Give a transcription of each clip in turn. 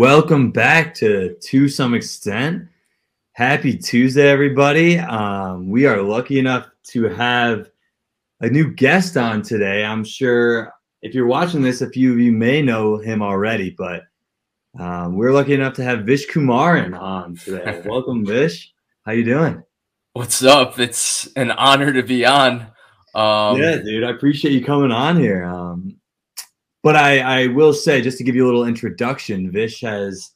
welcome back to Two Some Extent. Happy Tuesday, everybody. Um, we are lucky enough to have a new guest on today. I'm sure if you're watching this, a few of you may know him already, but um, we're lucky enough to have Vish Kumaran on today. welcome, Vish. How you doing? What's up? It's an honor to be on. Um, yeah, dude, I appreciate you coming on here. Um, but I, I will say, just to give you a little introduction, Vish has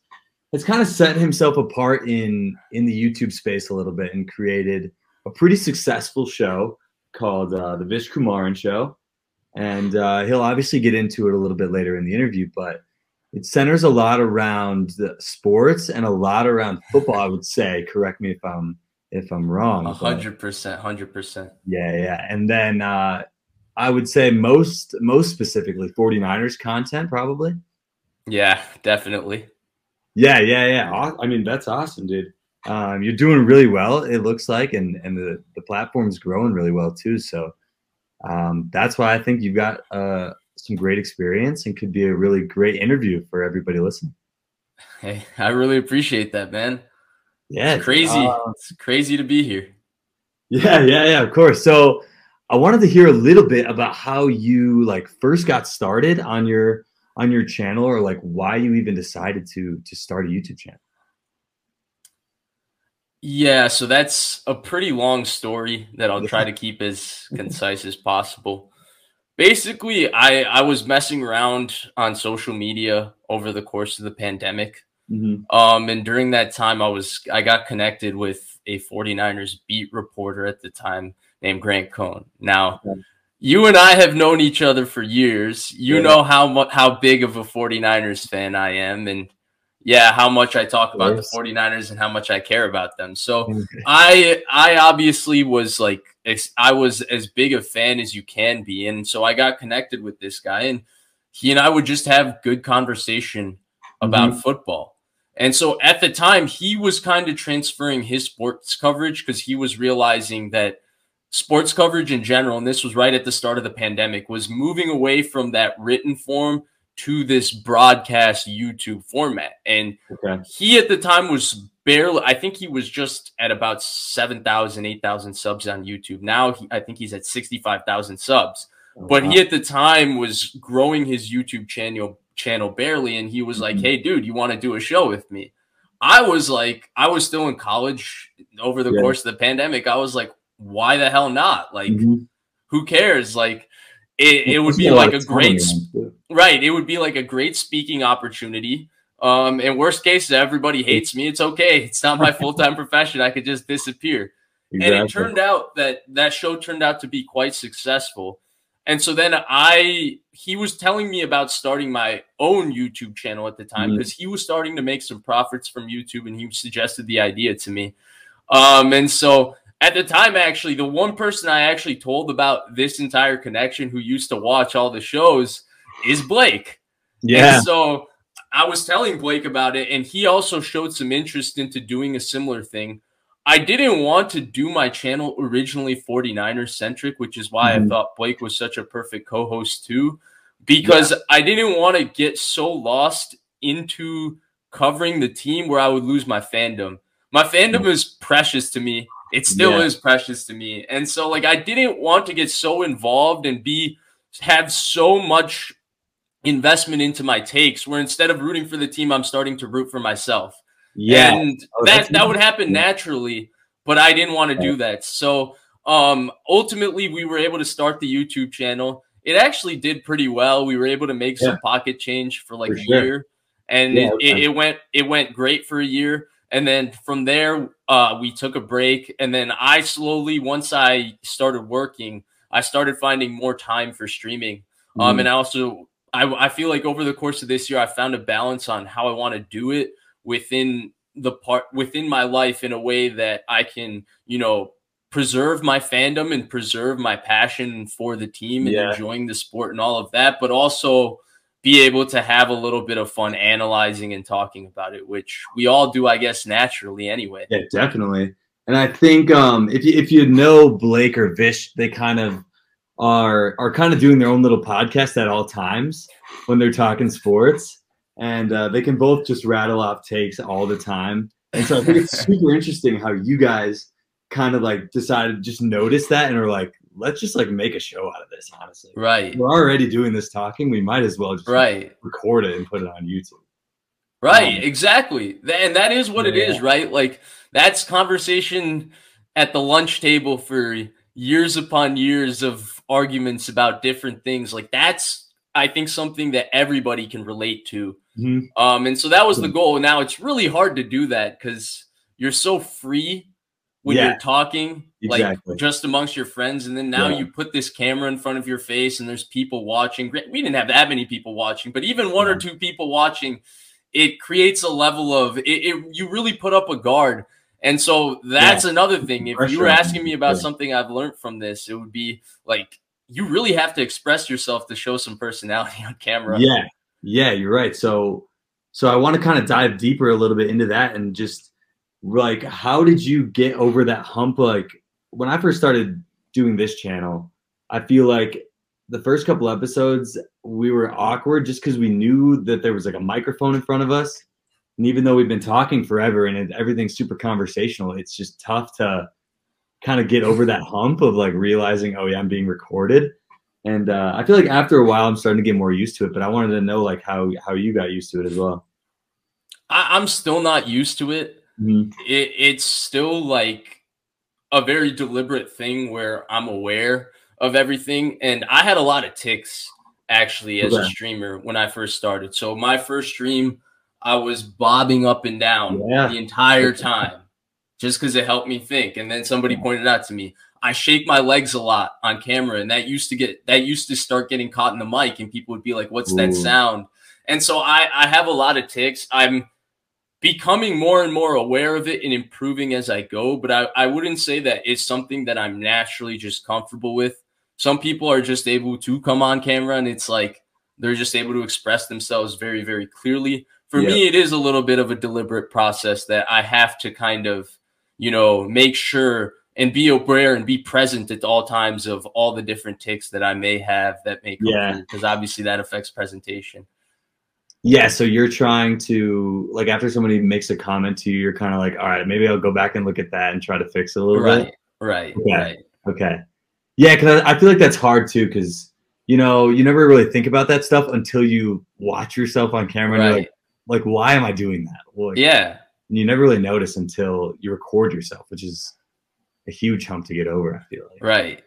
has kind of set himself apart in in the YouTube space a little bit and created a pretty successful show called uh, the Vish Kumaran Show, and uh, he'll obviously get into it a little bit later in the interview, but it centers a lot around the sports and a lot around football. I would say. Correct me if I'm if I'm wrong. hundred percent, hundred percent. Yeah, yeah, and then uh, I would say most most specifically 49ers content probably. Yeah, definitely. Yeah, yeah, yeah. I mean, that's awesome, dude. Um, you're doing really well. It looks like, and and the the platform's growing really well too. So um, that's why I think you've got uh, some great experience and could be a really great interview for everybody listening. Hey, I really appreciate that, man. Yeah, it's crazy. Uh, it's crazy to be here. Yeah, yeah, yeah. Of course. So I wanted to hear a little bit about how you like first got started on your on your channel or like why you even decided to to start a YouTube channel. Yeah, so that's a pretty long story that I'll try to keep as concise as possible. Basically, I I was messing around on social media over the course of the pandemic. Mm-hmm. Um, and during that time I was I got connected with a 49ers beat reporter at the time named Grant Cohn. Now, you and I have known each other for years. You yeah. know how how big of a 49ers fan I am and yeah, how much I talk about the 49ers and how much I care about them. So, I I obviously was like I was as big a fan as you can be and so I got connected with this guy and he and I would just have good conversation about mm-hmm. football. And so at the time, he was kind of transferring his sports coverage because he was realizing that sports coverage in general, and this was right at the start of the pandemic, was moving away from that written form to this broadcast YouTube format. And okay. he at the time was barely, I think he was just at about 7,000, 8,000 subs on YouTube. Now he, I think he's at 65,000 subs. Oh, but wow. he at the time was growing his YouTube channel channel barely and he was mm-hmm. like, "Hey dude, you want to do a show with me?" I was like, I was still in college over the yeah. course of the pandemic. I was like, why the hell not? Like, mm-hmm. who cares? Like, it, it would be like a great, right? It would be like a great speaking opportunity. Um, and worst case, everybody hates me. It's okay. It's not my full time profession. I could just disappear. Exactly. And it turned out that that show turned out to be quite successful. And so then I, he was telling me about starting my own YouTube channel at the time because mm-hmm. he was starting to make some profits from YouTube and he suggested the idea to me. Um, and so at the time, actually, the one person I actually told about this entire connection who used to watch all the shows is Blake. Yeah. And so I was telling Blake about it, and he also showed some interest into doing a similar thing. I didn't want to do my channel originally 49ers centric, which is why mm-hmm. I thought Blake was such a perfect co host too, because yeah. I didn't want to get so lost into covering the team where I would lose my fandom. My fandom mm-hmm. is precious to me it still yeah. is precious to me. And so like I didn't want to get so involved and be have so much investment into my takes where instead of rooting for the team, I'm starting to root for myself. Yeah. And oh, that that would happen yeah. naturally, but I didn't want to do that. So um ultimately we were able to start the YouTube channel. It actually did pretty well. We were able to make yeah. some pocket change for like for a sure. year. And it, it, it went it went great for a year. And then from there, uh, we took a break. And then I slowly, once I started working, I started finding more time for streaming. Um, mm-hmm. Um, and I also, I, I feel like over the course of this year, I found a balance on how I want to do it within the part within my life in a way that I can, you know, preserve my fandom and preserve my passion for the team and yeah. enjoying the sport and all of that, but also be able to have a little bit of fun analyzing and talking about it, which we all do, I guess, naturally anyway. Yeah, definitely. And I think um, if you if you know Blake or Vish, they kind of are are kind of doing their own little podcast at all times when they're talking sports. and uh, they can both just rattle off takes all the time. And so I think it's super interesting how you guys kind of like decided just notice that and are like, let's just like make a show out of this. Honestly, right? We're already doing this talking. We might as well just right record it and put it on YouTube. Right, um, exactly. And that is what yeah. it is, right? Like that's conversation at the lunch table for years upon years of arguments about different things. Like that's I think something that everybody can relate to. Mm-hmm. Um, and so that was the goal. Now it's really hard to do that because you're so free when yeah, you're talking, exactly. like just amongst your friends, and then now yeah. you put this camera in front of your face, and there's people watching. Great, we didn't have that many people watching, but even one yeah. or two people watching, it creates a level of it, it, You really put up a guard, and so that's another thing. If you were asking me about something I've learned from this, it would be like you really have to express yourself to show some personality on camera. Yeah, yeah, you're right. So, so I want to kind of dive deeper a little bit into that and just like how did you get over that hump like when i first started doing this channel i feel like the first couple episodes we were awkward just because we knew that there was like a microphone in front of us. And even though we've been talking forever and it, everything's super conversational it's just tough to kind of get over that hump of like realizing oh yeah i'm being recorded. And uh, i feel like after a while i'm starting to get more used to it but i wanted to know like how how you got used to it as well. I, i'm still not used to it. Mm-hmm. It, it's still like a very deliberate thing where I'm aware of everything. And I had a lot of ticks actually as okay. a streamer when I first started. So my first stream, I was bobbing up and down yeah. the entire time just because it helped me think. And then somebody pointed out to me, I shake my legs a lot on camera, and that used to get that used to start getting caught in the mic, and people would be like, "What's Ooh. that sound?" And so I I have a lot of ticks. I'm becoming more and more aware of it and improving as I go. But I, I wouldn't say that it's something that I'm naturally just comfortable with. Some people are just able to come on camera and it's like they're just able to express themselves very, very clearly. For yep. me, it is a little bit of a deliberate process that I have to kind of, you know, make sure and be aware and be present at all times of all the different ticks that I may have that may come yeah. because obviously that affects presentation. Yeah, so you're trying to like after somebody makes a comment to you, you're kind of like, all right, maybe I'll go back and look at that and try to fix it a little right, bit. Right, okay. right. Okay. Yeah, because I, I feel like that's hard too, because you know you never really think about that stuff until you watch yourself on camera. Right. And you're like, like, why am I doing that? Well, yeah. You never really notice until you record yourself, which is a huge hump to get over. I feel like. Right.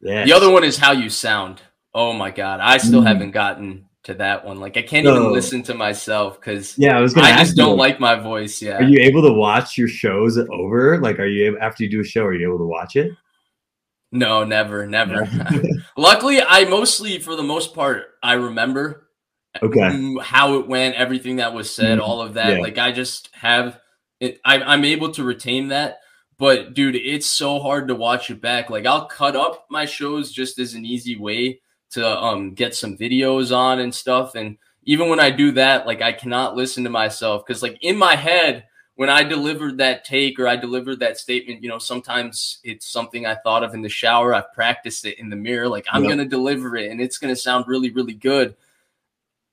Yeah. The other one is how you sound. Oh my god, I still mm. haven't gotten to that one. Like I can't so, even listen to myself because yeah, I was gonna I just don't like my voice. Yeah. Are you able to watch your shows over? Like, are you able, after you do a show? Are you able to watch it? No, never, never. Luckily, I mostly, for the most part, I remember okay how it went, everything that was said, mm-hmm. all of that. Yeah. Like I just have it. I, I'm able to retain that. But dude, it's so hard to watch it back. Like I'll cut up my shows just as an easy way to um, get some videos on and stuff. And even when I do that, like I cannot listen to myself because like in my head, when I delivered that take or I delivered that statement, you know, sometimes it's something I thought of in the shower. I've practiced it in the mirror. Like I'm going to deliver it and it's going to sound really, really good.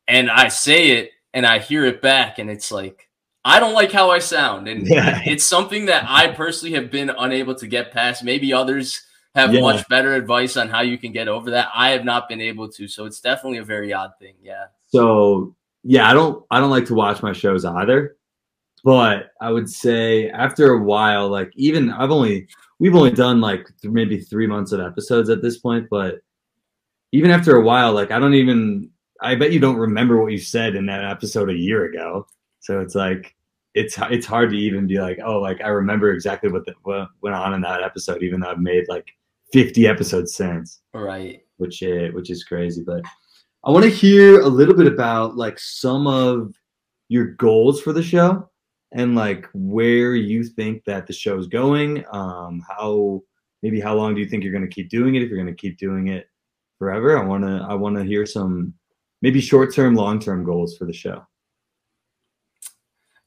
And I say it and I hear it back and it's like, I don't like how I sound. And yeah. it's something that I personally have been unable to get past. Maybe others have yeah. much better advice on how you can get over that. I have not been able to, so it's definitely a very odd thing. Yeah. So yeah, I don't I don't like to watch my shows either, but I would say after a while, like even I've only we've only done like th- maybe three months of episodes at this point, but even after a while, like I don't even I bet you don't remember what you said in that episode a year ago. So it's like it's it's hard to even be like, oh, like I remember exactly what, the, what went on in that episode, even though I've made like 50 episodes since. Right. Which is, which is crazy. But I want to hear a little bit about like some of your goals for the show and like where you think that the show is going. Um, how maybe how long do you think you're going to keep doing it? If you're going to keep doing it forever, I want to I want to hear some maybe short term, long term goals for the show.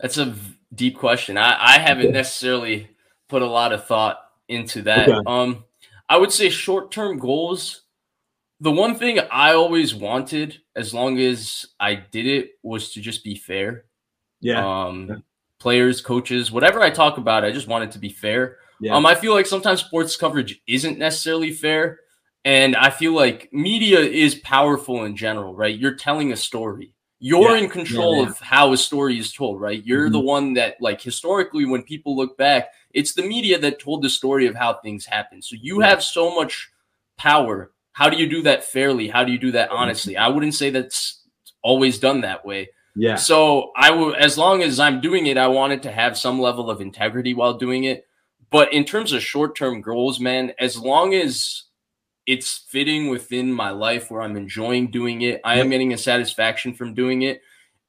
That's a deep question. I, I haven't necessarily put a lot of thought into that. Okay. Um, I would say short term goals the one thing I always wanted, as long as I did it, was to just be fair. Yeah. Um, Yeah. players, coaches, whatever I talk about, I just want it to be fair. Yeah. Um, I feel like sometimes sports coverage isn't necessarily fair. And I feel like media is powerful in general, right? You're telling a story. You're Yeah. in control Yeah, yeah. of how a story is told, right? You're the one that, like, historically, when people look back, it's the media that told the story of how things happen. So you have so much power. How do you do that fairly? How do you do that Mhm. honestly? I wouldn't say that's always done that way. yeah. So I will, as long as I'm doing it, I want it to have some level of integrity while doing it. But in terms of short term goals, man, as long as it's fitting within my life where I'm enjoying doing it, I am getting a satisfaction from doing it.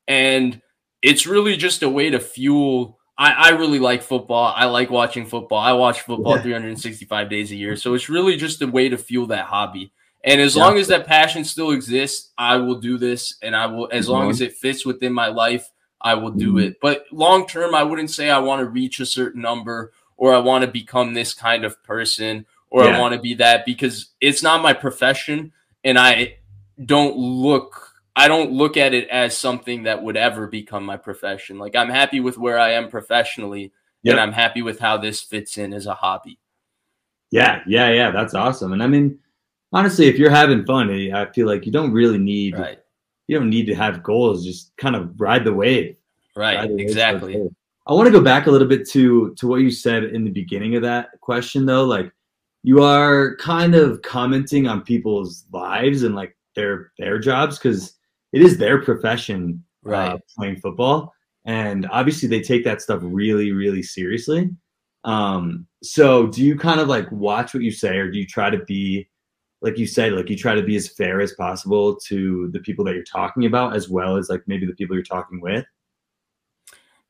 And it's really just a way to fuel. I, I really like football. I like watching football. I watch football Yeah. 365 days a year. So it's really just a way to fuel that hobby. And as Yeah. long as that passion still exists, I will do this. And I will, as long as it fits within my life, I will do Mhm. it. But long term, I wouldn't say I want to reach a certain number or I want to become this kind of person or Yeah. I want to be that because it's not my profession. And I don't look, I don't look at it as something that would ever become my profession. Like I'm happy with where I am professionally Yep. and I'm happy with how this fits in as a hobby. Yeah, yeah, yeah. That's awesome. And I mean, honestly, if you're having fun, eh, I feel like you don't really need Right. you don't need to have goals. Just kind of ride the wave. Right. Ride the wave Exactly. I want to go back a little bit to to what you said in the beginning of that question, though. Like, you are kind of commenting on people's lives and like their their jobs because it is their profession, Right. uh, playing football, and obviously they take that stuff really, really seriously. Um, so do you kind of like watch what you say, or do you try to be, like you said, like you try to be as fair as possible to the people that you're talking about, as well as like maybe the people you're talking with?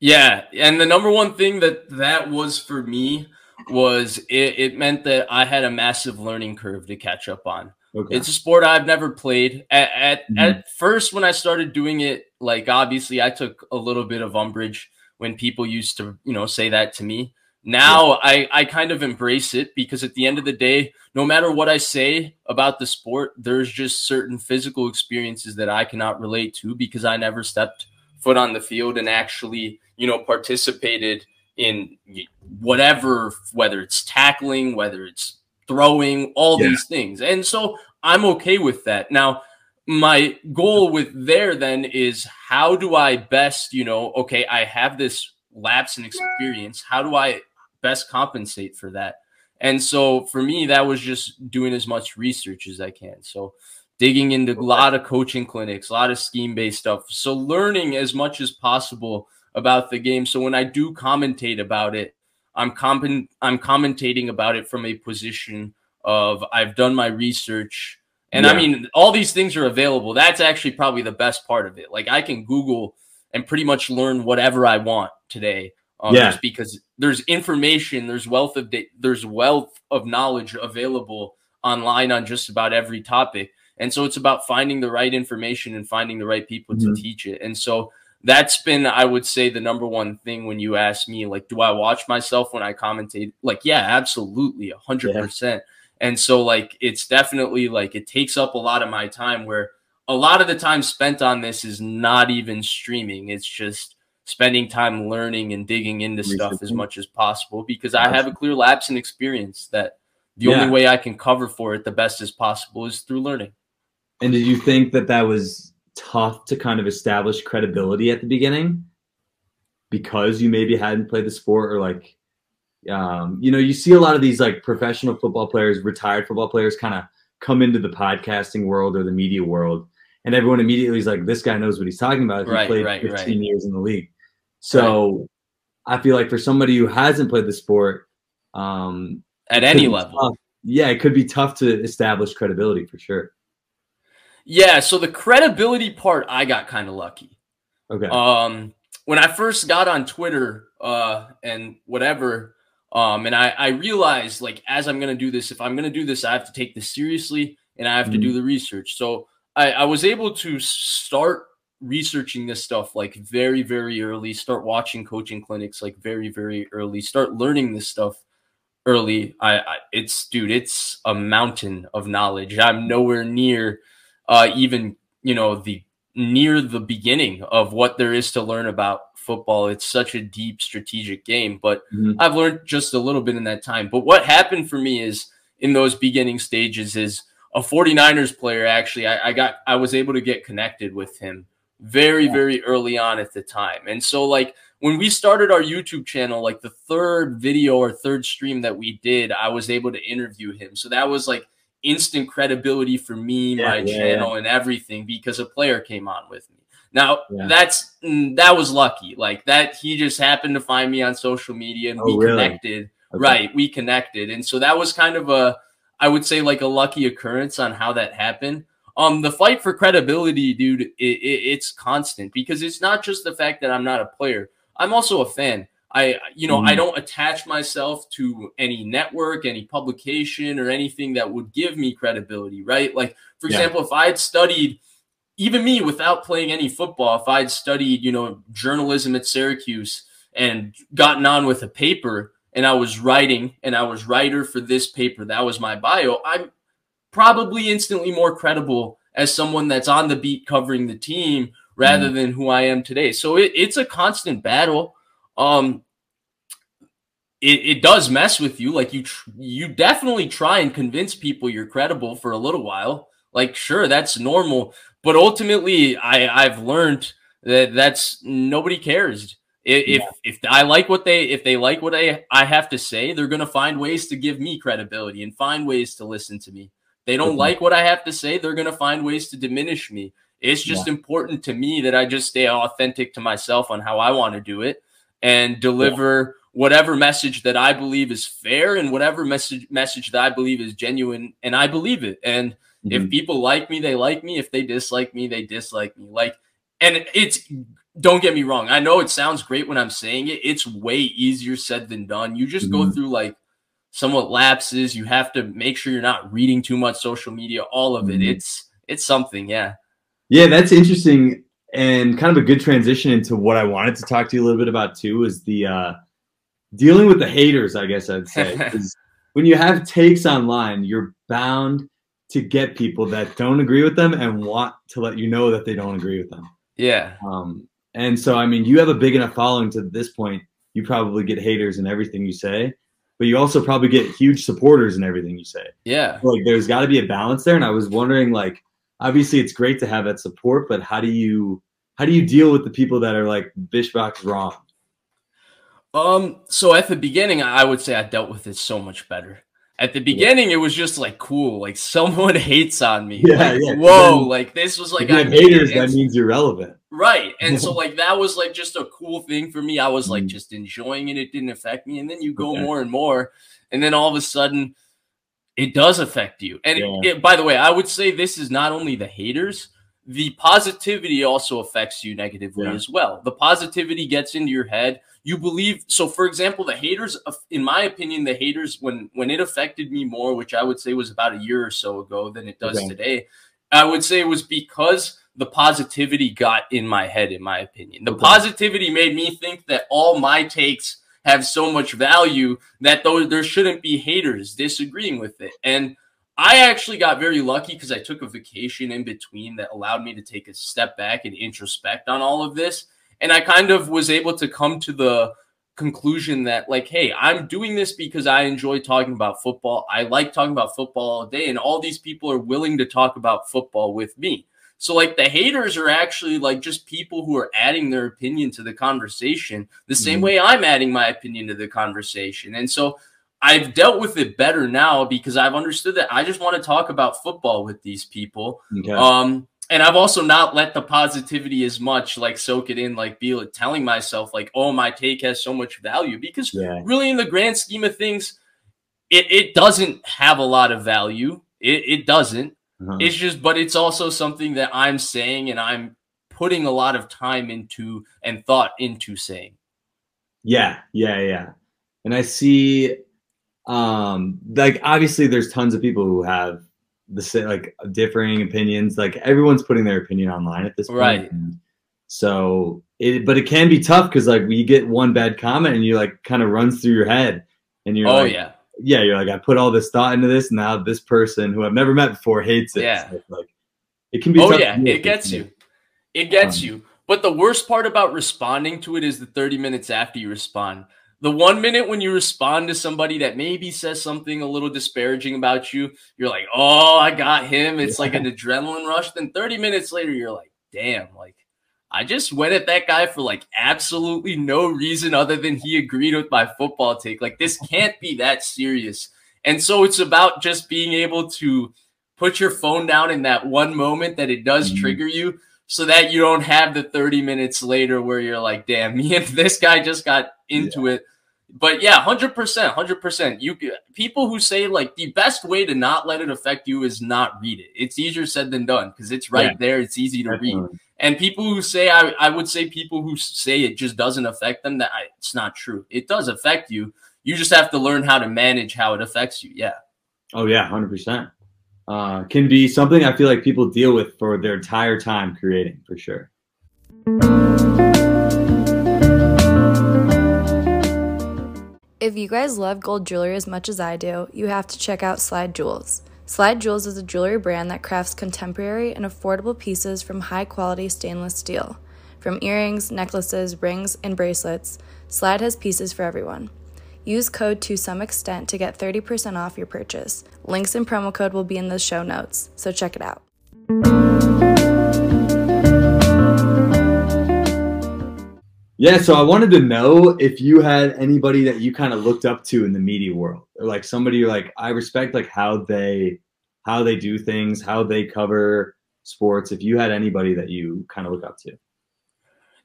Yeah, and the number one thing that that was for me was it, it meant that I had a massive learning curve to catch up on. Okay. It's a sport I've never played. At at, Mhm. at first, when I started doing it, like obviously, I took a little bit of umbrage when people used to, you know, say that to me. Now I I kind of embrace it because at the end of the day, no matter what I say about the sport, there's just certain physical experiences that I cannot relate to because I never stepped foot on the field and actually, you know, participated in whatever, whether it's tackling, whether it's throwing, all Yeah. these things. And so I'm okay with that. Now, my goal with there then is how do I best, you know, okay, I have this lapse in experience. How do I best compensate for that? And so for me, that was just doing as much research as I can. So digging into a lot of coaching clinics, a lot of scheme based stuff. So learning as much as possible about the game. So when I do commentate about it, I'm compen- I'm commentating about it from a position of I've done my research. And I mean, all these things are available. That's actually probably the best part of it. Like I can Google and pretty much learn whatever I want today. Um, Yeah. Just because there's information, there's wealth of da- there's wealth of knowledge available online on just about every topic. And so it's about finding the right information and finding the right people Mhm. to teach it. And so that's been, I would say, the number one thing when you ask me, like, do I watch myself when I commentate? Like, yeah, absolutely, a hundred percent. And so, like, it's definitely like it takes up a lot of my time where a lot of the time spent on this is not even streaming. It's just spending time learning and digging into stuff as much as possible because I have a clear lapse in experience that the Yeah. only way I can cover for it the best as possible is through learning. And did you think that that was tough to kind of establish credibility at the beginning because you maybe hadn't played the sport or like, um, you know, you see a lot of these like professional football players, retired football players kind of come into the podcasting world or the media world. And everyone immediately is like, this guy knows what he's talking about. He Right, played right, 15 right. years in the league. So I feel like for somebody who hasn't played the sport, um, At any level. tough. yeah, it could be tough to establish credibility for sure. Yeah, so the credibility part, I got kind of lucky. Okay. Um, when I first got on Twitter, uh, and whatever, um, and I, I realized like as I'm gonna do this, if I'm gonna do this, I have to take this seriously and I have to Mhm. do the research. So I, I was able to start researching this stuff like very, very early, start watching coaching clinics like very, very early, start learning this stuff early. I, I, it's dude, it's a mountain of knowledge. I'm nowhere near uh, even you know the near the beginning of what there is to learn about football. It's such a deep strategic game, but mm-hmm. I've learned just a little bit in that time. But what happened for me is in those beginning stages is a 49ers player actually I, I got I was able to get connected with him very yeah. very early on at the time. And so like when we started our YouTube channel, like the third video or third stream that we did, I was able to interview him. So that was like instant credibility for me, yeah, my yeah, channel, yeah. and everything because a player came on with me. Now that's mm, that was lucky. Like that, he just happened to find me on social media and oh, we really? connected. Okay. Right, we connected, and so that was kind of a, I would say like a lucky occurrence on how that happened. Um, the fight for credibility, dude, it, it, it's constant because it's not just the fact that I'm not a player I'm also a fan. I, you know, mm. I don't attach myself to any network, any publication, or anything that would give me credibility, right? Like, for yeah. example, if I had studied, even me without playing any football, if I'd studied, you know, journalism at Syracuse and gotten on with a paper and I was writing and I was writer for this paper, that was my bio, I'm probably instantly more credible as someone that's on the beat covering the team rather mm. than who I am today. So it, it's a constant battle. Um, it, it does mess with you. Like you, tr- you definitely try and convince people you're credible for a little while. Like, sure, that's normal, but ultimately, I I've learned that that's nobody cares. If yeah. if I like what they if they like what I I have to say, they're gonna find ways to give me credibility and find ways to listen to me. They don't mm-hmm. like what I have to say, they're gonna find ways to diminish me. It's just yeah. important to me that I just stay authentic to myself on how I want to do it and deliver yeah. whatever message that I believe is fair and whatever message message that I believe is genuine and I believe it. And mm-hmm. if people like me, they like me. If they dislike me, they dislike me. Like and it's don't get me wrong. I know it sounds great when I'm saying it. It's way easier said than done. You just mm-hmm. go through like somewhat lapses. You have to make sure you're not reading too much social media, all of mm-hmm. it. It's it's something, yeah. Yeah, that's interesting and kind of a good transition into what I wanted to talk to you a little bit about too is the uh, dealing with the haters. I guess I'd say when you have takes online, you're bound to get people that don't agree with them and want to let you know that they don't agree with them. Yeah. Um, and so, I mean, you have a big enough following to this point. You probably get haters in everything you say, but you also probably get huge supporters in everything you say. Yeah. like, there's got to be a balance there. And I was wondering, like, obviously it's great to have that support, but how do you how do you deal with the people that are like Bishbach's wrong? Um, so at the beginning, I would say I dealt with it so much better. At the beginning, yeah. it was just like cool, like someone hates on me. Yeah, like, yeah. Whoa, then, like this was like I haters. That means you're relevant, right? And so like that was like just a cool thing for me. I was like mm. just enjoying it. It didn't affect me, and then you go okay. more and more, and then all of a sudden, it does affect you. And yeah. it, by the way, I would say this is not only the haters, the positivity also affects you negatively yeah. as well. The positivity gets into your head. You believe so for example, the haters uh, in my opinion, the haters when when it affected me more, which I would say was about a year or so ago than it does okay. today, I would say it was because the positivity got in my head in my opinion. The okay. positivity made me think that all my takes have so much value that though there shouldn't be haters disagreeing with it. And I actually got very lucky because I took a vacation in between that allowed me to take a step back and introspect on all of this. And I kind of was able to come to the conclusion that, like, hey, I'm doing this because I enjoy talking about football. I like talking about football all day, and all these people are willing to talk about football with me. So like the haters are actually like just people who are adding their opinion to the conversation the same mm-hmm. way I'm adding my opinion to the conversation. And so I've dealt with it better now because I've understood that I just want to talk about football with these people. Okay. Um and I've also not let the positivity as much like soak it in, like be like, telling myself like, oh, my take has so much value because yeah. really in the grand scheme of things, it, it doesn't have a lot of value. It, it doesn't. Uh-huh. It's just, but it's also something that I'm saying and I'm putting a lot of time into and thought into saying. Yeah, yeah, yeah. And I see, um, like obviously there's tons of people who have the same, like differing opinions. Like everyone's putting their opinion online at this point. Right. so it, but it can be tough because like you get one bad comment and you like kind of runs through your head and you're oh like, yeah yeah, you're like, I put all this thought into this. Now this person who I've never met before hates it. Yeah. So like it can be. Oh yeah, it gets you. It gets um, you. But the worst part about responding to it is the 30 minutes after you respond. The one minute when you respond to somebody that maybe says something a little disparaging about you, you're like, oh, I got him. It's yeah. like an adrenaline rush. Then 30 minutes later, you're like, damn, like I just went at that guy for like absolutely no reason other than he agreed with my football take. Like this can't be that serious. And so it's about just being able to put your phone down in that one moment that it does mm-hmm. trigger you so that you don't have the 30 minutes later where you're like, damn, me and this guy just got into yeah. it. But yeah, 100%, 100%. You people who say like the best way to not let it affect you is not read it. It's easier said than done because it's right yeah. there. It's easy to Definitely. read. And people who say, I, I would say people who say it just doesn't affect them, that I, it's not true. It does affect you. You just have to learn how to manage how it affects you. Yeah. Oh, yeah, 100%. Uh, can be something I feel like people deal with for their entire time creating, for sure. If you guys love gold jewelry as much as I do, you have to check out Slide Jewels. Slide Jewels is a jewelry brand that crafts contemporary and affordable pieces from high quality stainless steel. From earrings, necklaces, rings, and bracelets, Slide has pieces for everyone. Use code to some extent to get 30% off your purchase. Links and promo code will be in the show notes, so check it out. Yeah, so I wanted to know if you had anybody that you kind of looked up to in the media world, or like somebody you're like I respect like how they how they do things, how they cover sports. If you had anybody that you kind of look up to.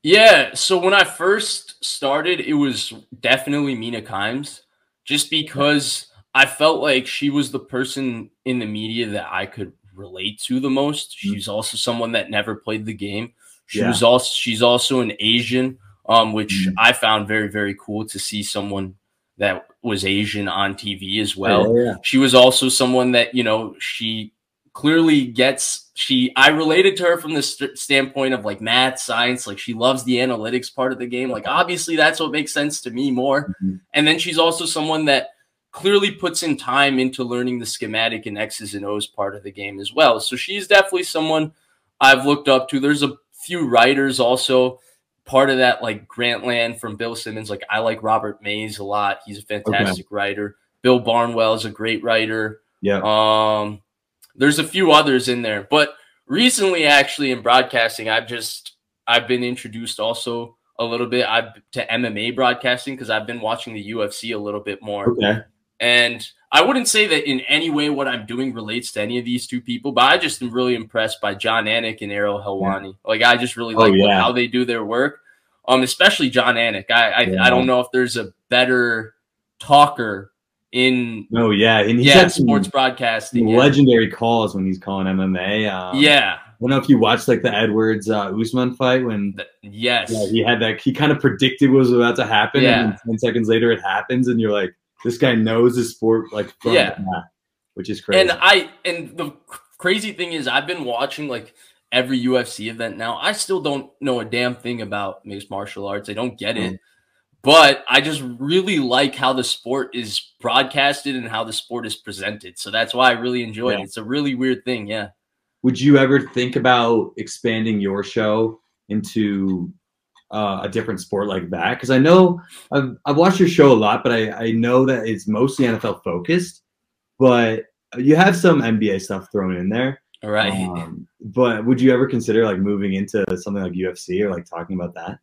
Yeah, so when I first started, it was definitely Mina Kimes, just because I felt like she was the person in the media that I could relate to the most. Mm-hmm. She's also someone that never played the game. She yeah. was also she's also an Asian, um, which mm-hmm. I found very very cool to see someone that was Asian on TV as well. Oh, yeah. She was also someone that, you know, she clearly gets she I related to her from the st- standpoint of like math, science, like she loves the analytics part of the game. Like obviously that's what makes sense to me more. Mm-hmm. And then she's also someone that clearly puts in time into learning the schematic and X's and O's part of the game as well. So she's definitely someone I've looked up to. There's a few writers also part of that like Grantland from Bill Simmons. Like I like Robert Mays a lot. He's a fantastic okay. writer. Bill Barnwell is a great writer. Yeah. Um, there's a few others in there, but recently, actually, in broadcasting, I've just I've been introduced also a little bit I've to MMA broadcasting because I've been watching the UFC a little bit more. Okay. And I wouldn't say that in any way what I'm doing relates to any of these two people, but I just am really impressed by Jon Anik and Ariel Helwani. Yeah. Like I just really oh, like yeah. how they do their work. Um, especially Jon Anik. I I, yeah. I, don't know if there's a better talker in oh yeah, and he's yeah, sports broadcasting. Legendary calls when he's calling MMA. Um, yeah. I don't know if you watched like the Edwards uh, Usman fight when the, yes yeah, he had that he kind of predicted what was about to happen yeah. and ten seconds later it happens and you're like this guy knows his sport like yeah, back, which is crazy. And I and the crazy thing is, I've been watching like every UFC event now. I still don't know a damn thing about mixed martial arts. I don't get it. Mm. But I just really like how the sport is broadcasted and how the sport is presented. So that's why I really enjoy yeah. it. It's a really weird thing. Yeah. Would you ever think about expanding your show into uh, a different sport like that? Because I know I've, I've watched your show a lot, but I, I know that it's mostly NFL focused, but you have some NBA stuff thrown in there. All right. Um, but would you ever consider like moving into something like UFC or like talking about that?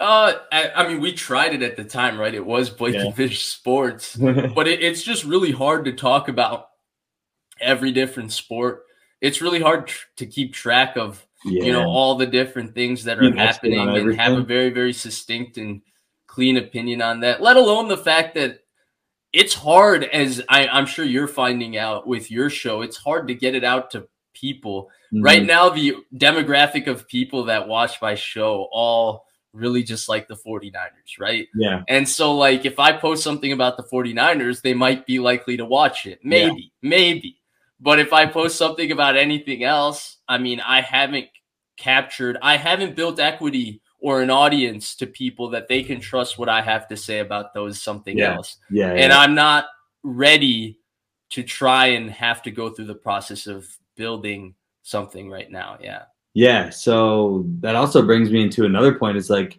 Uh, I, I mean, we tried it at the time, right? It was Blakey yeah. Vish Sports, but it, it's just really hard to talk about every different sport. It's really hard tr- to keep track of yeah. you know all the different things that are happening and have a very very succinct and clean opinion on that let alone the fact that it's hard as I, am sure you're finding out with your show it's hard to get it out to people mm-hmm. right now the demographic of people that watch my show all really just like the 49ers right yeah and so like if i post something about the 49ers they might be likely to watch it maybe yeah. maybe but if I post something about anything else, I mean, I haven't captured, I haven't built equity or an audience to people that they can trust what I have to say about those something Yeah. else. Yeah. And yeah. I'm not ready to try and have to go through the process of building something right now. Yeah. Yeah, so that also brings me into another point. It's like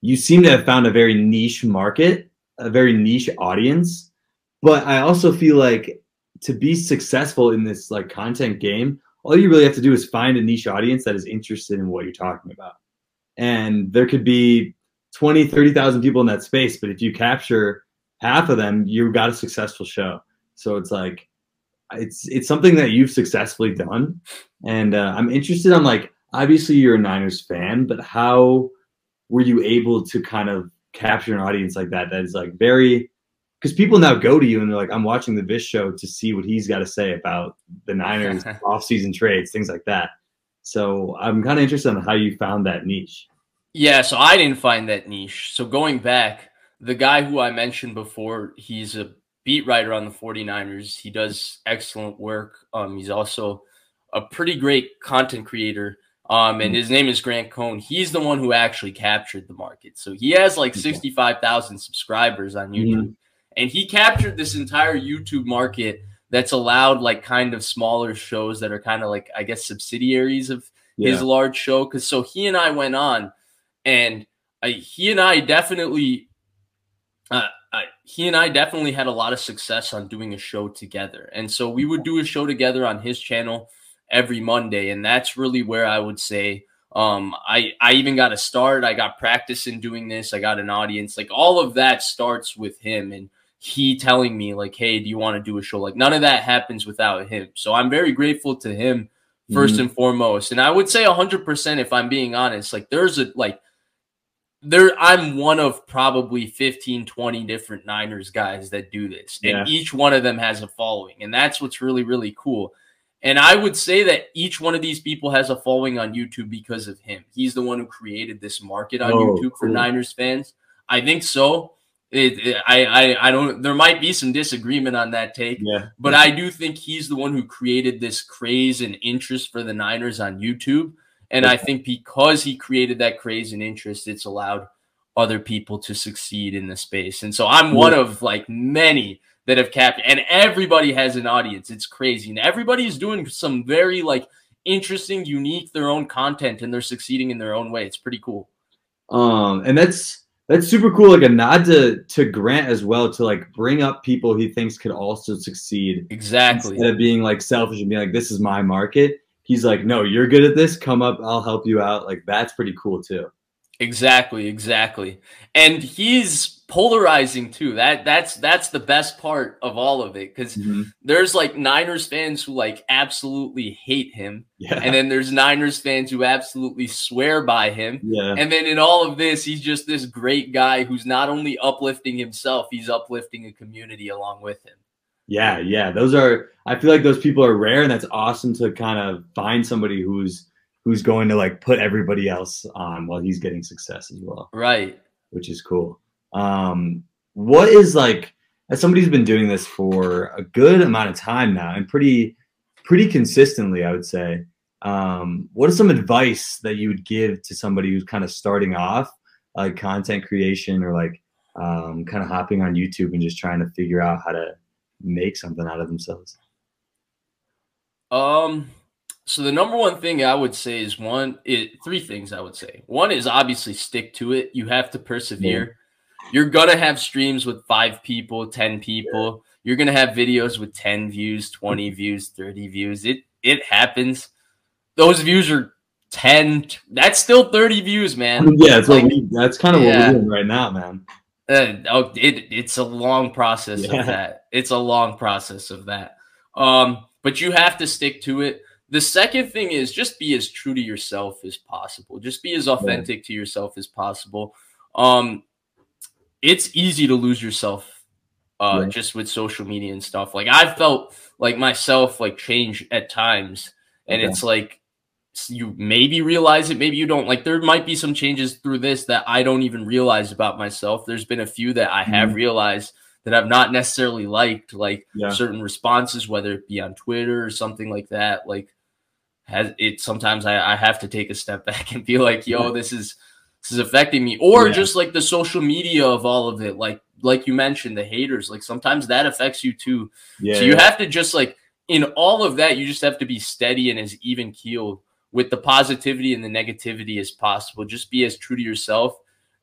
you seem to have found a very niche market, a very niche audience, but I also feel like to be successful in this like content game, all you really have to do is find a niche audience that is interested in what you're talking about. And there could be 20, 30,000 people in that space, but if you capture half of them, you've got a successful show. So it's like it's it's something that you've successfully done and uh, I'm interested on like obviously you're a Niners fan, but how were you able to kind of capture an audience like that? That is like very because people now go to you and they're like, I'm watching the Vish show to see what he's got to say about the Niners off-season trades, things like that. So I'm kind of interested in how you found that niche. Yeah, so I didn't find that niche. So going back, the guy who I mentioned before, he's a beat writer on the 49ers. He does excellent work. Um, he's also a pretty great content creator. Um, and his name is Grant Cohn. He's the one who actually captured the market. So he has like Okay. 65,000 subscribers on Mhm. YouTube. And he captured this entire YouTube market that's allowed like kind of smaller shows that are kind of like, I guess, subsidiaries of his large show. Cause so he and I went on and uh, he and I definitely, uh, uh, he and I definitely had a lot of success on doing a show together. And so we would do a show together on his channel every Monday. And that's really where I would say, um, I, I even got a start. I got practice in doing this. I got an audience. Like all of that starts with him and he telling me like, Hey, do you want to do a show? Like none of that happens without him. So I'm very grateful to him 1st Mhm. and foremost. And I would say 100% if I'm being honest. Like there's a like there I'm one of probably 15 20 different Niners guys that do this. And each one of them has a following. And that's what's really really cool. And I would say that each one of these people has a following on YouTube because of him. He's the one who created this market on Oh, YouTube for cool. Niners fans. I think so. It, it- I, I I don't there might be some disagreement on that take. Yeah. But I do think he's the one who created this craze and interest for the Niners on YouTube. And I think because he created that craze and interest, it's allowed other people to succeed in the space. And so I'm one of like many that have capped, and everybody has an audience. It's crazy. And everybody is doing some very like interesting, unique, their own content, and they're succeeding in their own way. It's pretty cool. Um, and that's that's super cool. Like a nod to to Grant as well to like bring up people he thinks could also succeed Exactly. instead of being like selfish and being like, "This is my market." He's like, "No, you're good at this. Come up, I'll help you out." Like that's pretty cool too. Exactly, exactly. And he's polarizing too. That that's that's the best part of all of it cuz Mhm. there's like Niners fans who like absolutely hate him Yeah, and then there's Niners fans who absolutely swear by him. yeah, And then in all of this he's just this great guy who's not only uplifting himself, he's uplifting a community along with him. yeah, yeah. Those are. I feel like those people are rare, and that's awesome to kind of find somebody who's who's going to like put everybody else on while he's getting success as well. Right. which is cool. Um, what is like as somebody who's been doing this for a good amount of time now and pretty pretty consistently, I would say. Um, what is some advice that you would give to somebody who's kind of starting off like content creation or like um, kind of hopping on YouTube and just trying to figure out how to make something out of themselves? Um so the number one thing I would say is one it three things I would say. One is obviously stick to it. You have to persevere. You're gonna have streams with five people, ten people. You're gonna have videos with 10 views, 20 views, 30 views. It it happens. Those views are 10. That's still 30 views, man. yeah, that's what Like, we, that's kind of what we're doing right now, man. Uh, oh, it, it's a long process Yeah. of that. It's a long process of that. Um, but you have to stick to it. The second thing is just be as true to yourself as possible. Just be as authentic to yourself as possible. Um, it's easy to lose yourself uh, Yeah. just with social media and stuff. Like I felt like myself like change at times, and Okay. it's like you maybe realize it, maybe you don't. Like there might be some changes through this that I don't even realize about myself. There's been a few that I have Mhm. realized that I've not necessarily liked, like Yeah. certain responses, whether it be on Twitter or something like that. Like has it sometimes I, I have to take a step back and be like, yo, Yeah. this is this is affecting me, or Yeah. just like the social media of all of it, like like you mentioned, the haters. Like sometimes that affects you too. Yeah. so you have to just like in all of that, you just have to be steady and as even keeled with the positivity and the negativity as possible. Just be as true to yourself.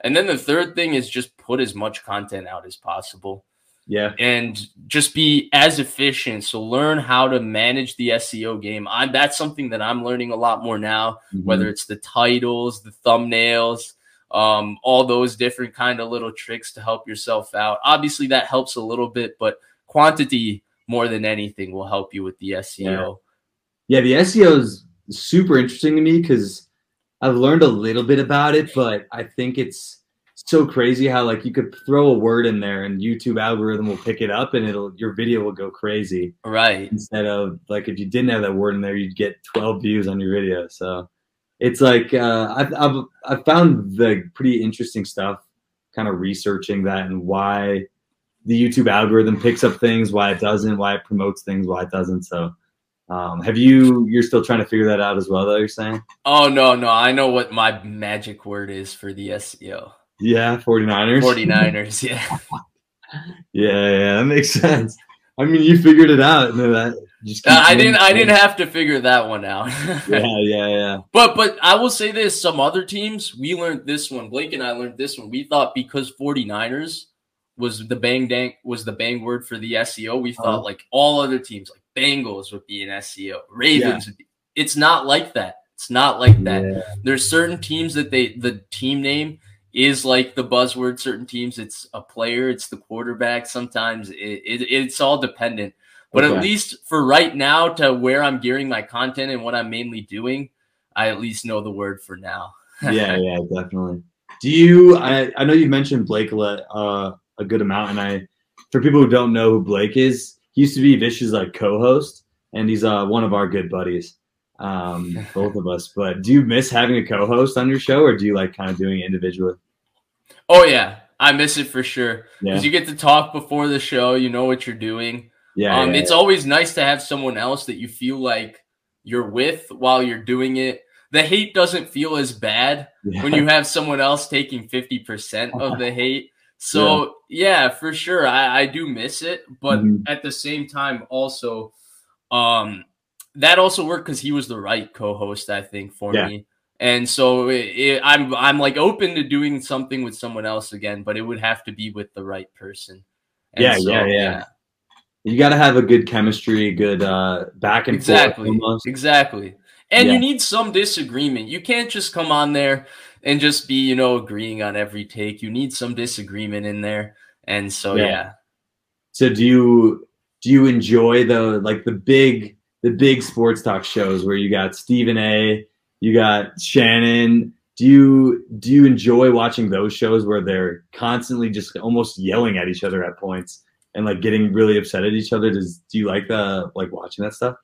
And then the third thing is just put as much content out as possible yeah. and just be as efficient. So learn how to manage the SEO game. I'm that's something that I'm learning a lot more now, Mhm. whether it's the titles, the thumbnails, um, all those different kind of little tricks to help yourself out. Obviously that helps a little bit, but quantity more than anything will help you with the SEO. Yeah, the SEO is super interesting to me because I've learned a little bit about it, but I think it's so crazy how like you could throw a word in there and YouTube algorithm will pick it up and it'll your video will go crazy Right. instead of like if you didn't have that word in there you'd get 12 views on your video. So it's like uh, I've, I've I've found the pretty interesting stuff, kind of researching that and why the YouTube algorithm picks up things, why it doesn't, why it promotes things, why it doesn't. So um, have you you're still trying to figure that out as well though you're saying Oh no, no, I know what my magic word is for the SEO. Yeah 49ers 49ers, yeah. yeah yeah that makes sense i mean you figured it out no, that just Uh, I didn't I didn't have to figure that one out. yeah yeah yeah But but I will say this, some other teams, we learned this one. Blake and I learned this one. We thought because 49ers was the bang dang was the bang word for the SEO, we thought Uh-huh. like all other teams like Bengals would be an SEO, Ravens would be. It's not like that. It's not like that. Yeah. There's certain teams that they the team name is like the buzzword. Certain teams, it's a player, it's the quarterback. Sometimes it, it it's all dependent. But Okay. at least for right now, to where I'm gearing my content and what I'm mainly doing, I at least know the word for now. yeah, yeah, definitely. Do you? I, I know you mentioned Blake a, uh, a good amount, and I, for people who don't know who Blake is, he used to be Vish's like co-host, and he's uh, one of our good buddies, um, both of us. But do you miss having a co-host on your show, or do you like kind of doing it individually? Oh yeah, I miss it for sure Yeah, you get to talk before the show. You know what you're doing. yeah, um, yeah, it's always nice to have someone else that you feel like you're with while you're doing it. The hate doesn't feel as bad yeah. when you have someone else taking 50% of the hate. So, yeah, for sure. I, I do miss it. But Mhm. at the same time, also, um, that also worked because he was the right co host, I think, for Yeah. me. And so it, it, I'm I'm like open to doing something with someone else again, but it would have to be with the right person. And Yeah, yeah, yeah. you got to have a good chemistry, good uh, back and exactly forth almost. exactly and Yeah. you need some disagreement you can't just come on there and just be you know agreeing on every take you need some disagreement in there and so Yeah. yeah, So do you do you enjoy the like the big the big sports talk shows where you got Stephen A, you got Shannon? Do you do you enjoy watching those shows where they're constantly just almost yelling at each other at points and like getting really upset at each other? Does do you like the like watching that stuff?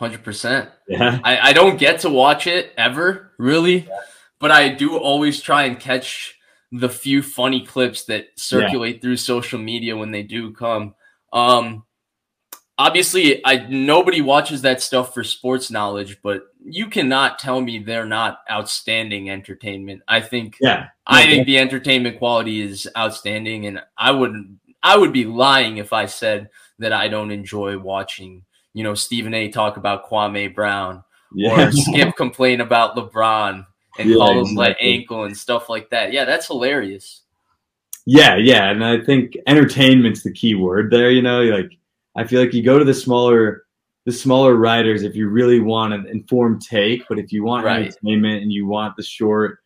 100% Yeah. I, I don't get to watch it ever really but i do always try and catch the few funny clips that circulate through social media when they do come um obviously i nobody watches that stuff for sports knowledge but you cannot tell me they're not outstanding entertainment i think Yeah. I think the entertainment quality is outstanding, and I would I would be lying if I said that I don't enjoy watching, you know, Stephen A. talk about Kwame Brown yeah. or Skip complain about LeBron and Yeah, call him like exactly. ankle and stuff like that. Yeah, that's hilarious. Yeah, yeah, and I think entertainment's the key word there. You know, like I feel like you go to the smaller, the smaller writers if you really want an informed take, but if you want Right. entertainment and you want the short,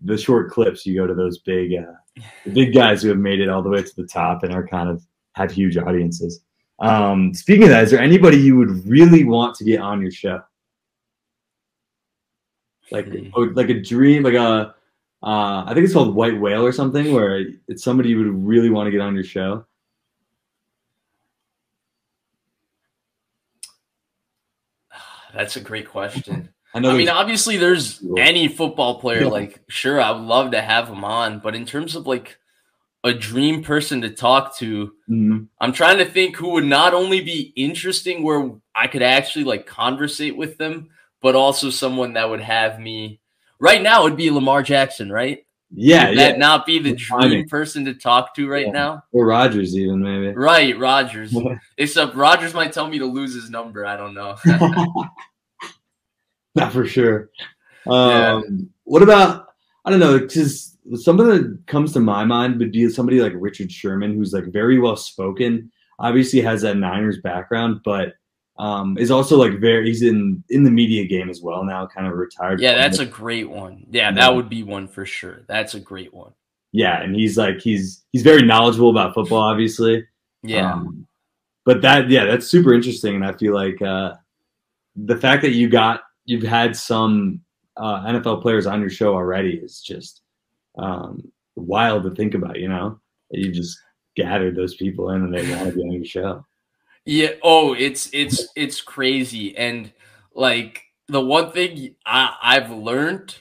the short clips, you go to those big, uh, the big guys who have made it all the way to the top and are kind of have huge audiences. Um, speaking of that, is there anybody you would really want to get on your show? Like, Hmm. like a dream, like a uh, I think it's called White Whale or something, where it's somebody you would really want to get on your show. That's a great question. I know. I mean, obviously, there's any football player. Like, sure, I would love to have him on, but in terms of like a dream person to talk to, Mhm. I'm trying to think who would not only be interesting where I could actually like conversate with them, but also someone that would have me. Right now, it'd be Lamar Jackson, right? Yeah, Would yeah. not be the dream person to talk to right Yeah. now? Or Rodgers even maybe. Right, Rodgers. Except Rodgers might tell me to lose his number. I don't know. Not for sure. Um, Yeah. What about I don't know, because something that comes to my mind would be somebody like Richard Sherman, who's like very well spoken. Obviously has that Niners background, but um, is also like very he's in in the media game as well now, kind of retired. yeah, that's it. a great one. Yeah, Yeah. that would be one for sure. That's a great one. yeah, and he's like he's he's very knowledgeable about football, obviously. Yeah. Um, but that yeah, that's super interesting, and I feel like uh, the fact that you got you've had some uh, NFL players on your show already is just um, wild to think about. You know, you just gathered those people in and they want to be on your show. Yeah. Oh, it's it's it's crazy. And like the one thing I, I've learned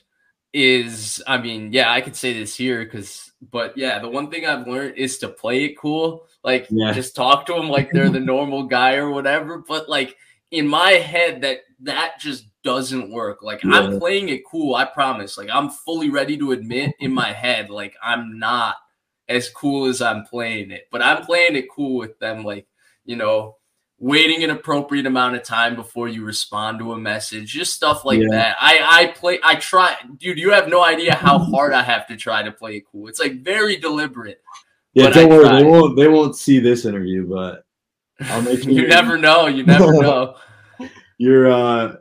is, I mean, yeah, I could say this here because, but yeah, the one thing I've learned is to play it cool. Like, Yeah. just talk to them like they're the normal guy or whatever. But like in my head, that that just doesn't work. Like Yeah. I'm playing it cool. I promise. Like I'm fully ready to admit in my head, like I'm not as cool as I'm playing it, but I'm playing it cool with them. Like you know, waiting an appropriate amount of time before you respond to a message, just stuff like Yeah. that. I I play I try dude, you have no idea how hard I have to try to play it cool. It's like very deliberate. Yeah, don't I worry, tried. they won't they won't see this interview, but I'll make you never know, you never know. you're uh,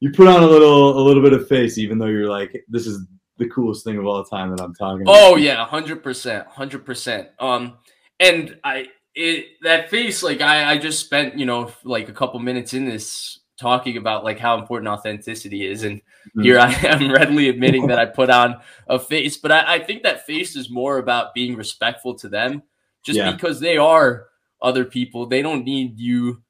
you put on a little a little bit of face, even though you're like this is the coolest thing of all time that I'm talking. Oh about. yeah, hundred percent, hundred percent. Um, and I it that face like I I just spent you know like a couple minutes in this talking about like how important authenticity is, and Mhm. here I am readily admitting that I put on a face, but I, I think that face is more about being respectful to them, just Yeah. because they are other people. They don't need you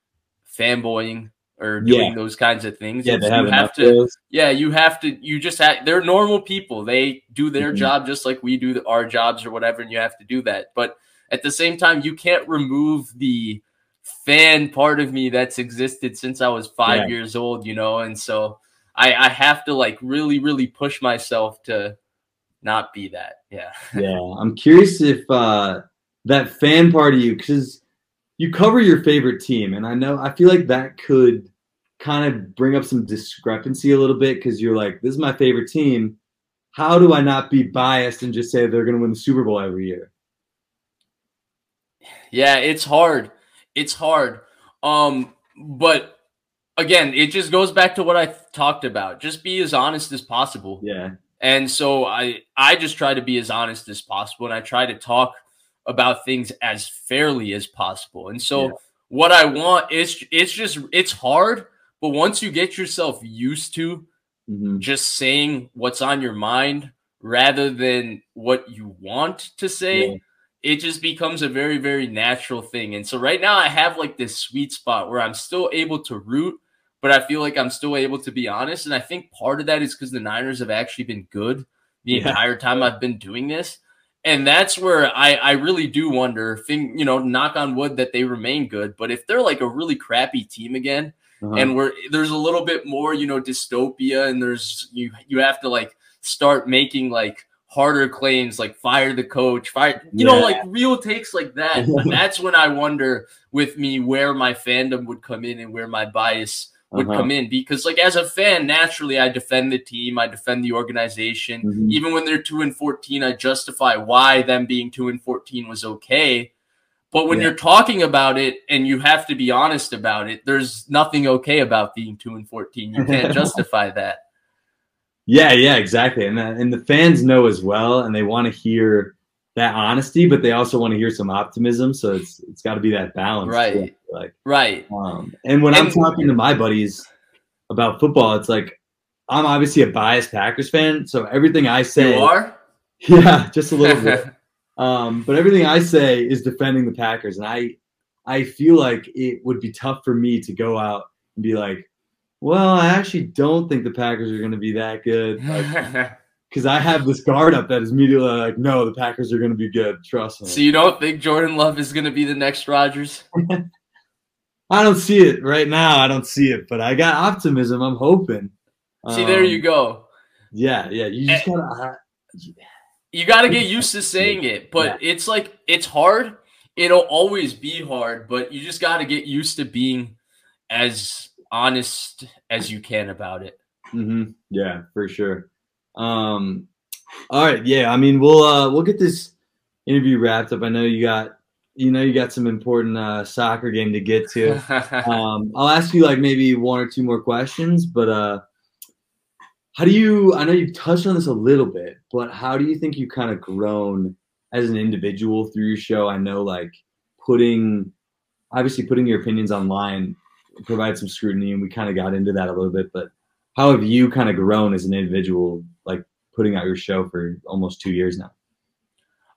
fanboying or doing Yeah. those kinds of things. yeah, they have you have to those. yeah, you have to. You just have. They're normal people. They do their Mhm. job just like we do our jobs or whatever, and you have to do that. But at the same time, you can't remove the fan part of me that's existed since I was five Yeah. years old. You know, and so I, I have to like really, really push myself to not be that. Yeah. Yeah, I'm curious if uh, that fan part of you, because you cover your favorite team, and I know I feel like that could kind of bring up some discrepancy a little bit because you're like, this is my favorite team. How do I not be biased and just say they're going to win the Super Bowl every year? Yeah, it's hard. It's hard. Um, but again, it just goes back to what I talked about. Just be as honest as possible. Yeah, And so I I just try to be as honest as possible and I try to talk about things as fairly as possible. And so Yeah. what I want is it's just it's hard, but once you get yourself used to hmm just saying what's on your mind rather than what you want to say, Yeah. It just becomes a very, very natural thing. And so right now I have like this sweet spot where I'm still able to root, but I feel like I'm still able to be honest. And I think part of that is because the Niners have actually been good the Yeah. entire time I've been doing this. And that's where I, I really do wonder, thing, you know, knock on wood that they remain good. But if they're like a really crappy team again, Uh-huh. and we're there's a little bit more you know dystopia and there's you you have to like start making like harder claims like fire the coach fire you know like real takes like that that's when i wonder with me where my fandom would come in and where my bias would Uh-huh. come in because like as a fan naturally i defend the team i defend the organization Mhm. even when they're 2 and 14 i justify why them being 2 and 14 was okay but when Yeah. you're talking about it and you have to be honest about it, there's nothing okay about being two and fourteen. You can't justify that. Yeah, yeah, exactly. And that, and the fans know as well, and they want to hear that honesty, but they also want to hear some optimism. So it's it's got to be that balance, Right. too, Like, Right. um, and when I'm talking to my buddies about football, it's like I'm obviously a biased Packers fan, so everything I say, You are? yeah, just a little bit. Um, but everything I say is defending the Packers, and I I feel like it would be tough for me to go out and be like, well, I actually don't think the Packers are going to be that good. Like, because I have this guard up that is immediately like, no, the Packers are going to be good. Trust me. so you don't think Jordan Love is going to be the next Rodgers? I don't see it right now. I don't see it, but I got optimism. I'm hoping. See, there you Um, go. Yeah, yeah. You just Eh. gotta. Uh, you got to get used to saying it, but yeah. it's like it's hard. It'll always be hard, but you just got to get used to being as honest as you can about it. Mm-hmm. Yeah, for sure. Um, all right, yeah. I mean, we'll uh, we'll get this interview wrapped up. I know you got you know you got some important uh, soccer game to get to. um, I'll ask you like maybe one or two more questions, but uh, how do you? I know you touched on this a little bit, but how do you think you kind of grown as an individual through your show? I know like putting obviously putting your opinions online provides some scrutiny, and we kind of got into that a little bit. But how have you kind of grown as an individual, like putting out your show for almost two years now?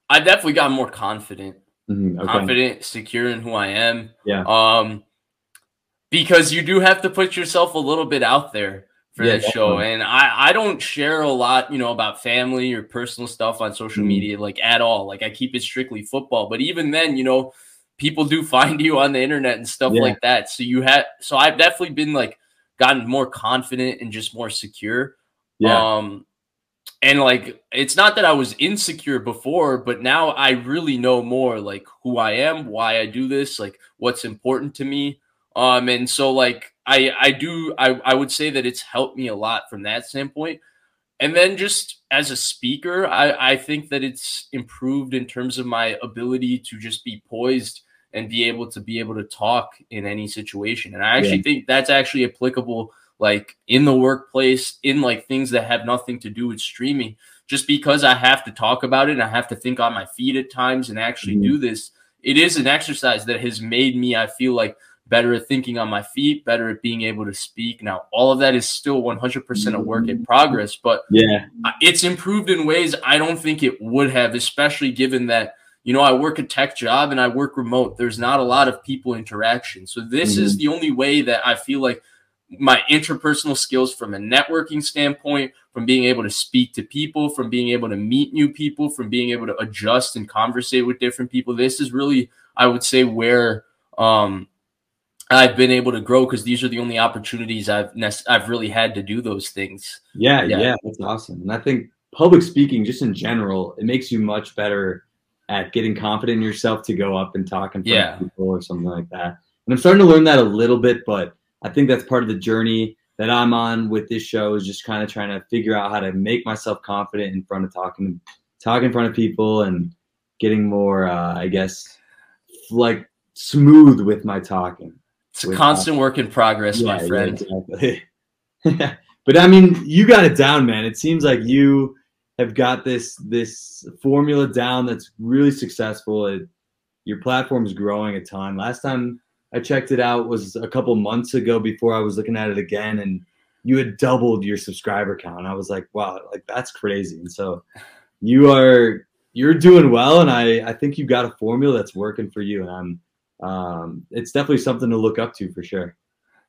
I definitely got more confident, mm-hmm, okay. confident, secure in who I am. Yeah. Um, because you do have to put yourself a little bit out there for yeah, this show. And I, I don't share a lot, you know, about family or personal stuff on social mm. media, like at all. Like I keep it strictly football. But even then, you know, people do find you on the internet and stuff yeah. like that. So you had so I've definitely been like gotten more confident and just more secure. Yeah. Um and like it's not that I was insecure before, but now I really know more like who I am, why I do this, like what's important to me. Um and so like I I do I I would say that it's helped me a lot from that standpoint. And then just as a speaker, I I think that it's improved in terms of my ability to just be poised and be able to be able to talk in any situation. And I actually yeah. think that's actually applicable like in the workplace, in like things that have nothing to do with streaming. Just because I have to talk about it and I have to think on my feet at times and actually mm-hmm. do this, it is an exercise that has made me, I feel like, better at thinking on my feet, better at being able to speak. Now, all of that is still 100% a work in progress, but yeah, it's improved in ways I don't think it would have, especially given that, you know, I work a tech job and I work remote. There's not a lot of people interaction. So this mm-hmm. is the only way that I feel like my interpersonal skills from a networking standpoint, from being able to speak to people, from being able to meet new people, from being able to adjust and conversate with different people. This is really, I would say, where um, I've been able to grow because these are the only opportunities I've I've really had to do those things. Yeah, yeah, yeah, that's awesome. And I think public speaking, just in general, it makes you much better at getting confident in yourself to go up and talk in front yeah. of people or something like that. And I'm starting to learn that a little bit, but I think that's part of the journey that I'm on with this show is just kind of trying to figure out how to make myself confident in front of talking, talking in front of people and getting more, uh, I guess, like smooth with my talking. It's a constant work in progress, yeah, my friend. Yeah, exactly. but I mean, you got it down, man. It seems like you have got this this formula down that's really successful. It, your platform is growing a ton. Last time I checked it out was a couple months ago before I was looking at it again, and you had doubled your subscriber count. I was like, wow, like that's crazy. And so you are you're doing well, and I I think you've got a formula that's working for you, and I'm um, it's definitely something to look up to for sure.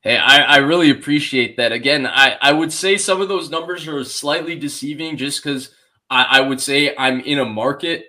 Hey, I, I really appreciate that. Again, I, I would say some of those numbers are slightly deceiving just because I, I would say I'm in a market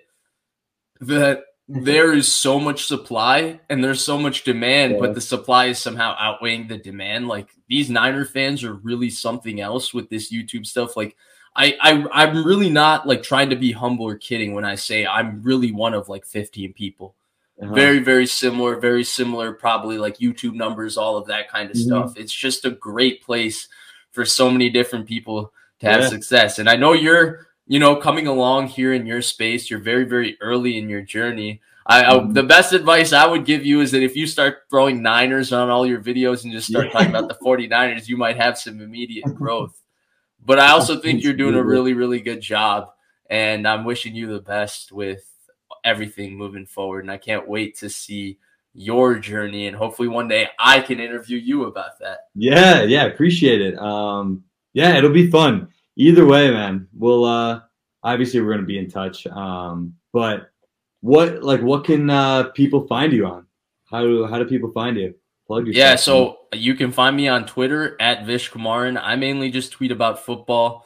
that mm-hmm. there is so much supply and there's so much demand, yeah. but the supply is somehow outweighing the demand. Like these Niner fans are really something else with this YouTube stuff. Like I, I I'm really not like trying to be humble or kidding when I say I'm really one of like 15 people. Uh-huh. Very, very similar, very similar, probably like YouTube numbers, all of that kind of mm-hmm. stuff. It's just a great place for so many different people to have yeah. success. And I know you're, you know, coming along here in your space. You're very, very early in your journey. I, mm-hmm. I, the best advice I would give you is that if you start throwing Niners on all your videos and just start yeah. talking about the 49ers, you might have some immediate growth. But I also think you're doing a really, really good job. And I'm wishing you the best with everything moving forward. And I can't wait to see your journey and hopefully one day I can interview you about that. Yeah, yeah, appreciate it. Um yeah, it'll be fun. Either way, man. We'll uh obviously we're gonna be in touch. Um but what like what can uh people find you on? How do how do people find you? Plug yourself. Yeah, so you can find me on Twitter at Vish Kumaran. I mainly just tweet about football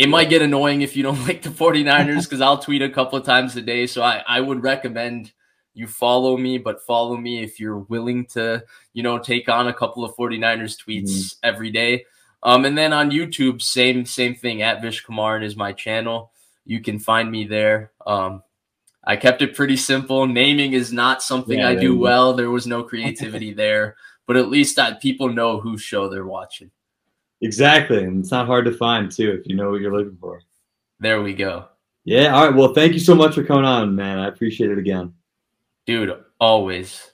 it might get annoying if you don't like the 49ers because I'll tweet a couple of times a day. So I, I would recommend you follow me, but follow me if you're willing to, you know, take on a couple of 49ers tweets mm-hmm. every day. Um, and then on YouTube, same same thing at Vish Kumaran is my channel. you can find me there. Um, I kept it pretty simple. Naming is not something yeah, I do well. There was no creativity there, but at least that people know whose show they're watching. Exactly. And it's not hard to find too if you know what you're looking for. There we go. Yeah. All right. Well, thank you so much for coming on, man. I appreciate it again. Dude, always.